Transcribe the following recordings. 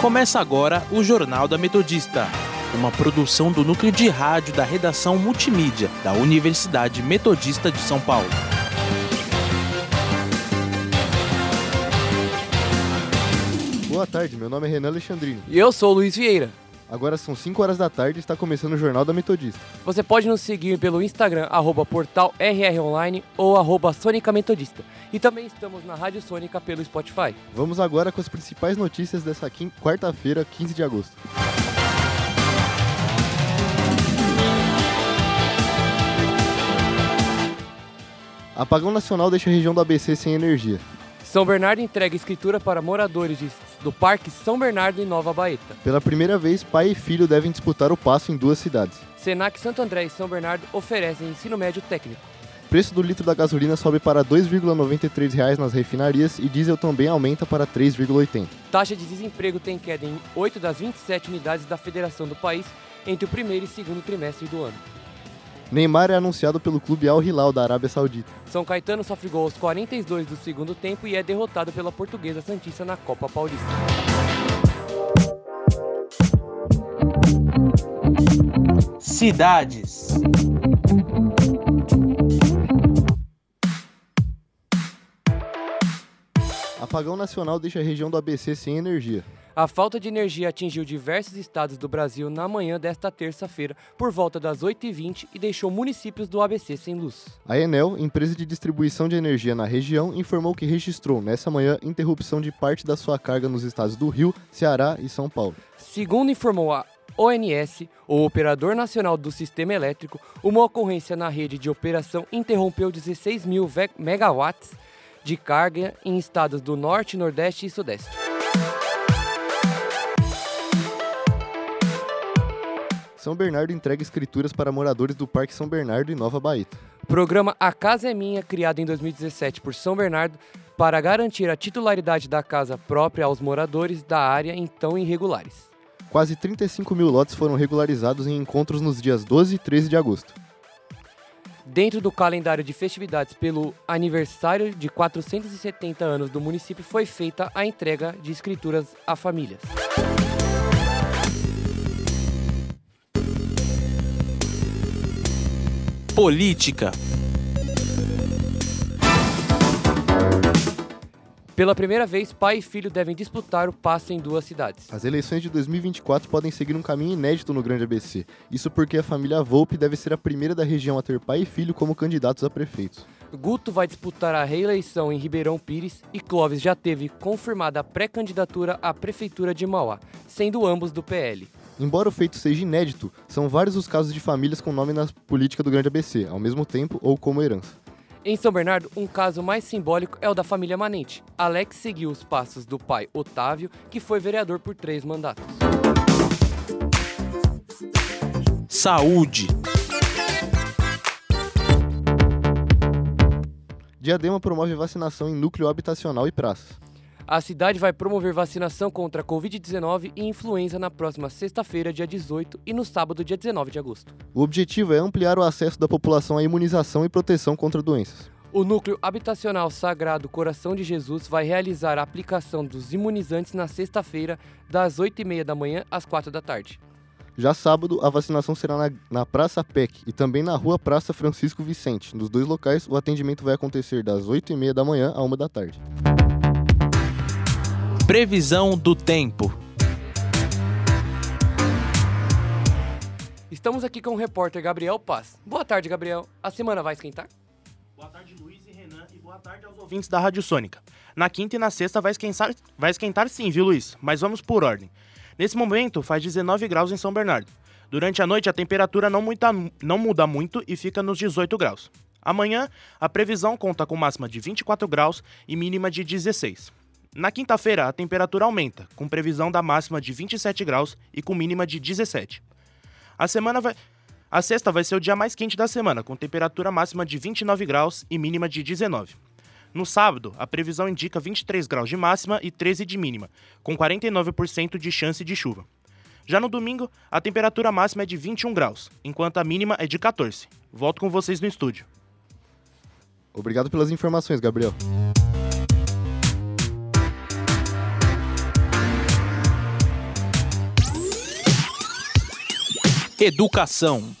Começa agora o Jornal da Metodista, uma produção do núcleo de rádio da redação multimídia da Universidade Metodista de São Paulo. Boa tarde, meu nome é Renan Alexandrino. E eu sou o Luiz Vieira. Agora são 5 horas da tarde e está começando o Jornal da Metodista. Você pode nos seguir pelo Instagram, arroba portal RROnline ou arroba. E também estamos na Rádio Sônica pelo Spotify. Vamos agora com as principais notícias dessa quarta-feira, 15 de agosto. Apagão nacional deixa a região do ABC sem energia. São Bernardo entrega escritura para moradores de- do Parque São Bernardo em Nova Baeta. Pela primeira vez, pai e filho devem disputar o passo em duas cidades. Senac Santo André e São Bernardo oferecem ensino médio técnico. Preço do litro da gasolina sobe para 2,93 reais nas refinarias e diesel também aumenta para 3,80. Taxa de desemprego tem queda em 8 das 27 unidades da federação do país entre o primeiro e segundo trimestre do ano. Neymar é anunciado pelo clube Al Hilal da Arábia Saudita. São Caetano sofre gol aos 42 do segundo tempo e é derrotado pela Portuguesa Santista na Copa Paulista. Cidades. Apagão nacional deixa a região do ABC sem energia. A falta de energia atingiu diversos estados do Brasil na manhã desta terça-feira, por volta das 8h20, e deixou municípios do ABC sem luz. A Enel, empresa de distribuição de energia na região, informou que registrou nessa manhã interrupção de parte da sua carga nos estados do Rio, Ceará e São Paulo. Segundo informou a ONS, o operador nacional do sistema elétrico, uma ocorrência na rede de operação interrompeu 16 mil megawatts de carga em estados do Norte, Nordeste e Sudeste. São Bernardo entrega escrituras para moradores do Parque São Bernardo e Nova Baeta. Programa A Casa é Minha, criado em 2017 por São Bernardo, para garantir a titularidade da casa própria aos moradores da área então irregulares. Quase 35 mil lotes foram regularizados em encontros nos dias 12 e 13 de agosto. Dentro do calendário de festividades pelo aniversário de 470 anos do município, foi feita a entrega de escrituras a famílias. Política. Pela primeira vez, pai e filho devem disputar o passe em duas cidades. As eleições de 2024 podem seguir um caminho inédito no Grande ABC. Isso porque a família Volpe deve ser a primeira da região a ter pai e filho como candidatos a prefeitos. Guto vai disputar a reeleição em Ribeirão Pires e Clóvis já teve confirmada a pré-candidatura à prefeitura de Mauá, sendo ambos do PL. Embora o feito seja inédito, são vários os casos de famílias com nome na política do Grande ABC, ao mesmo tempo ou como herança. Em São Bernardo, um caso mais simbólico é o da família Manente. Alex seguiu os passos do pai Otávio, que foi vereador por três mandatos. Saúde. Diadema promove vacinação em núcleo habitacional e praças. A cidade vai promover vacinação contra a Covid-19 e influenza na próxima sexta-feira, dia 18, e no sábado, dia 19 de agosto. O objetivo é ampliar o acesso da população à imunização e proteção contra doenças. O Núcleo Habitacional Sagrado Coração de Jesus vai realizar a aplicação dos imunizantes na sexta-feira, das 8h30 da manhã às 4 da tarde. Já sábado, a vacinação será na, na Praça PEC e também na Rua Praça Francisco Vicente. Nos dois locais, o atendimento vai acontecer das 8h30 da manhã à 1 da tarde. Previsão do tempo. Estamos aqui com o repórter Gabriel Paz. Boa tarde, Gabriel. A semana vai esquentar? Boa tarde, Luiz e Renan, e boa tarde aos ouvintes da Rádio Sônica. Na quinta e na sexta vai esquentar, vai esquentar sim, viu, Luiz? Mas vamos por ordem. Nesse momento, faz 19 graus em São Bernardo. Durante a noite, a temperatura não, muita- não muda muito e fica nos 18 graus. Amanhã, a previsão conta com máxima de 24 graus e mínima de 16. Na quinta-feira, a temperatura aumenta, com previsão da máxima de 27 graus e com mínima de 17. A semana vai. A sexta vai ser o dia mais quente da semana, com temperatura máxima de 29 graus e mínima de 19. No sábado, a previsão indica 23 graus de máxima e 13 de mínima, com 49% de chance de chuva. Já no domingo, a temperatura máxima é de 21 graus, enquanto a mínima é de 14. Volto com vocês no estúdio. Obrigado pelas informações, Gabriel. Educação.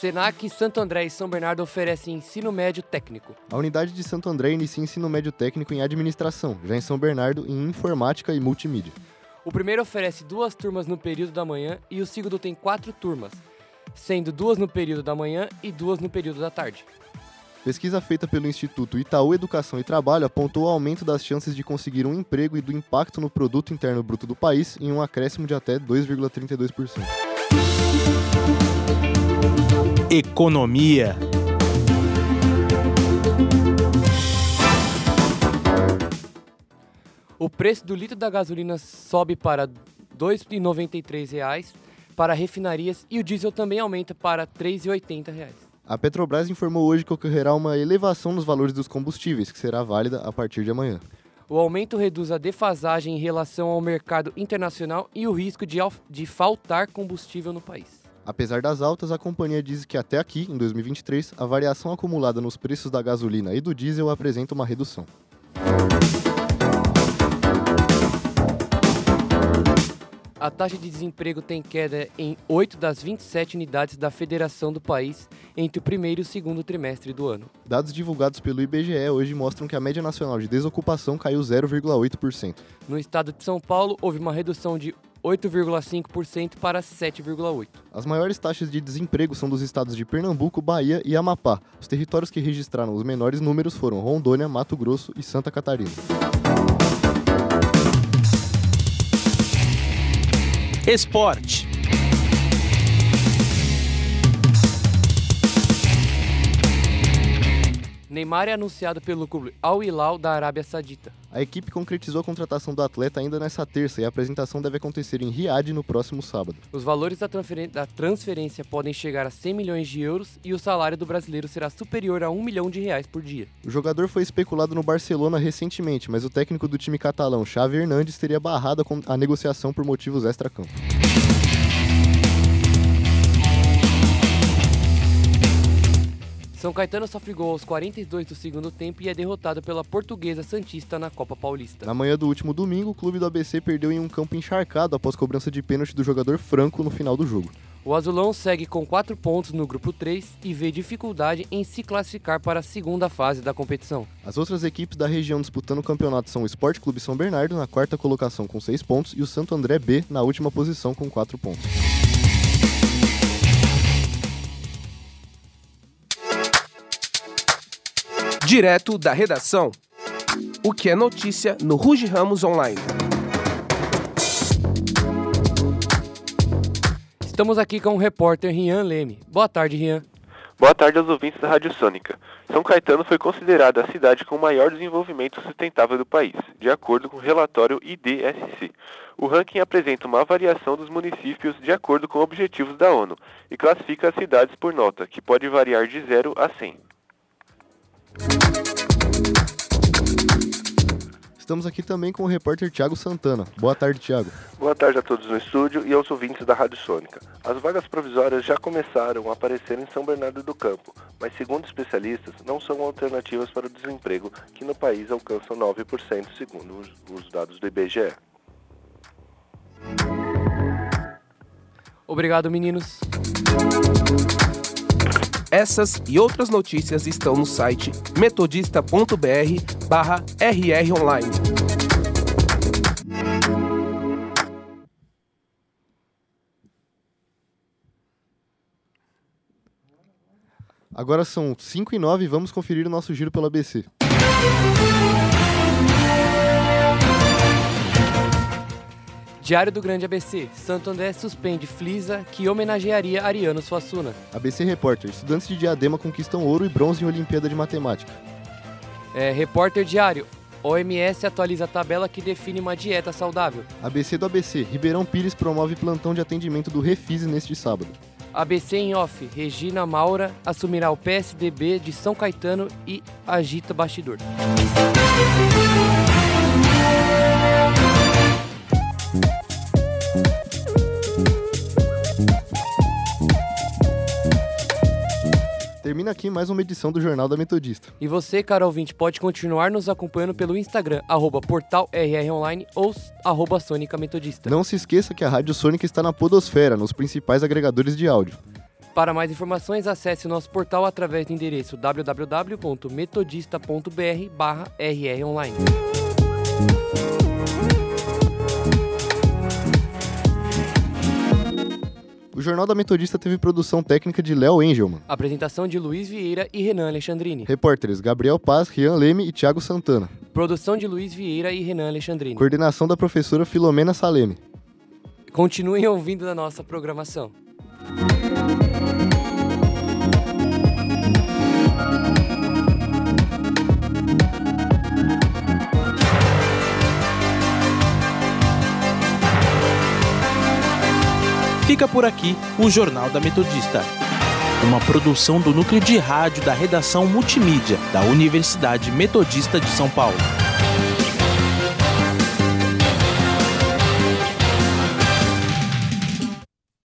Senac, Santo André e São Bernardo oferecem ensino médio técnico. A unidade de Santo André inicia ensino médio técnico em administração, já em São Bernardo em informática e multimídia. O primeiro oferece duas turmas no período da manhã e o segundo tem quatro turmas, sendo duas no período da manhã e duas no período da tarde. Pesquisa feita pelo Instituto Itaú Educação e Trabalho apontou o aumento das chances de conseguir um emprego e do impacto no produto interno bruto do país em um acréscimo de até 2,32%. Economia. O preço do litro da gasolina sobe para R$ 2,93 para refinarias e o diesel também aumenta para R$ 3,80. A Petrobras informou hoje que ocorrerá uma elevação nos valores dos combustíveis, que será válida a partir de amanhã. O aumento reduz a defasagem em relação ao mercado internacional e o risco de, de faltar combustível no país. Apesar das altas, a companhia diz que até aqui, em 2023, a variação acumulada nos preços da gasolina e do diesel apresenta uma redução. A taxa de desemprego tem queda em 8 das 27 unidades da federação do país entre o primeiro e o segundo trimestre do ano. Dados divulgados pelo IBGE hoje mostram que a média nacional de desocupação caiu 0,8%. No estado de São Paulo, houve uma redução de 8,5% para 7,8%. As maiores taxas de desemprego são dos estados de Pernambuco, Bahia e Amapá. Os territórios que registraram os menores números foram Rondônia, Mato Grosso e Santa Catarina. Esporte. Neymar é anunciado pelo clube Al Hilal da Arábia Saudita. A equipe concretizou a contratação do atleta ainda nesta terça e a apresentação deve acontecer em Riad no próximo sábado. Os valores da, da, transferência podem chegar a 100 milhões de euros e o salário do brasileiro será superior a 1 milhão de reais por dia. O jogador foi especulado no Barcelona recentemente, mas o técnico do time catalão, Xavi Hernandes, teria barrado a negociação por motivos extra-campo. São Caetano sofre gol aos 42 do segundo tempo e é derrotado pela Portuguesa Santista na Copa Paulista. Na manhã do último domingo, o clube do ABC perdeu em um campo encharcado após cobrança de pênalti do jogador Franco no final do jogo. O Azulão segue com 4 pontos no grupo 3 e vê dificuldade em se classificar para a segunda fase da competição. As outras equipes da região disputando o campeonato são o Esporte Clube São Bernardo na quarta colocação com 6 pontos e o Santo André B na última posição com 4 pontos. Direto da redação. O que é notícia no Ruge Ramos Online. Estamos aqui com o repórter Rian Leme. Boa tarde, Rian. Boa tarde aos ouvintes da Rádio Sônica. São Caetano foi considerada a cidade com o maior desenvolvimento sustentável do país, de acordo com o relatório IDSC. O ranking apresenta uma variação dos municípios de acordo com objetivos da ONU e classifica as cidades por nota, que pode variar de 0 a 100. Estamos aqui também com o repórter Tiago Santana. Boa tarde, Tiago. Boa tarde a todos no estúdio e aos ouvintes da Rádio Sônica. As vagas provisórias já começaram a aparecer em São Bernardo do Campo, mas segundo especialistas, não são alternativas para o desemprego, que no país alcançam 9%, segundo os dados do IBGE. Obrigado, meninos. Essas e outras notícias estão no site metodista.br barra rronline. Agora são 5 e 9 e vamos conferir o nosso giro pela ABC. Diário do Grande ABC. Santo André suspende Flisa, que homenagearia Ariano Suassuna. ABC Repórter. Estudantes de Diadema conquistam ouro e bronze em Olimpíada de Matemática. É, Repórter Diário. OMS atualiza a tabela que define uma dieta saudável. ABC do ABC. Ribeirão Pires promove plantão de atendimento do Refise neste sábado. ABC em off. Regina Maura assumirá o PSDB de São Caetano e agita bastidor. Termina aqui mais uma edição do Jornal da Metodista. E você, caro ouvinte, pode continuar nos acompanhando pelo Instagram, arroba portal RR Online ou arroba Sônica Metodista. Não se esqueça que a Rádio Sônica está na Podosfera, nos principais agregadores de áudio. Para mais informações, acesse nosso portal através do endereço www.metodista.br Jornal da Metodista teve produção técnica de Léo Engelman. Apresentação de Luiz Vieira e Renan Alexandrini. Repórteres Gabriel Paz, Rian Leme e Thiago Santana. Produção de Luiz Vieira e Renan Alexandrini. Coordenação da professora Filomena Saleme. Continuem ouvindo da nossa programação. Fica por aqui o Jornal da Metodista. Uma produção do núcleo de rádio da redação multimídia da Universidade Metodista de São Paulo.